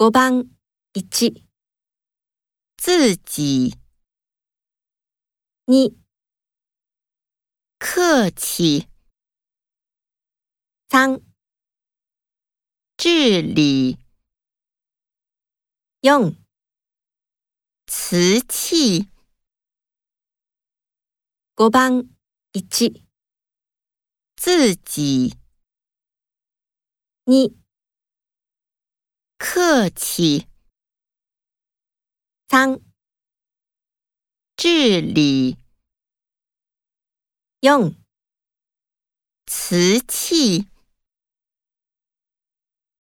五番一。自己。2客气。三。治理。4瓷器。五番一。自己。2客气。3治理。用。瓷器。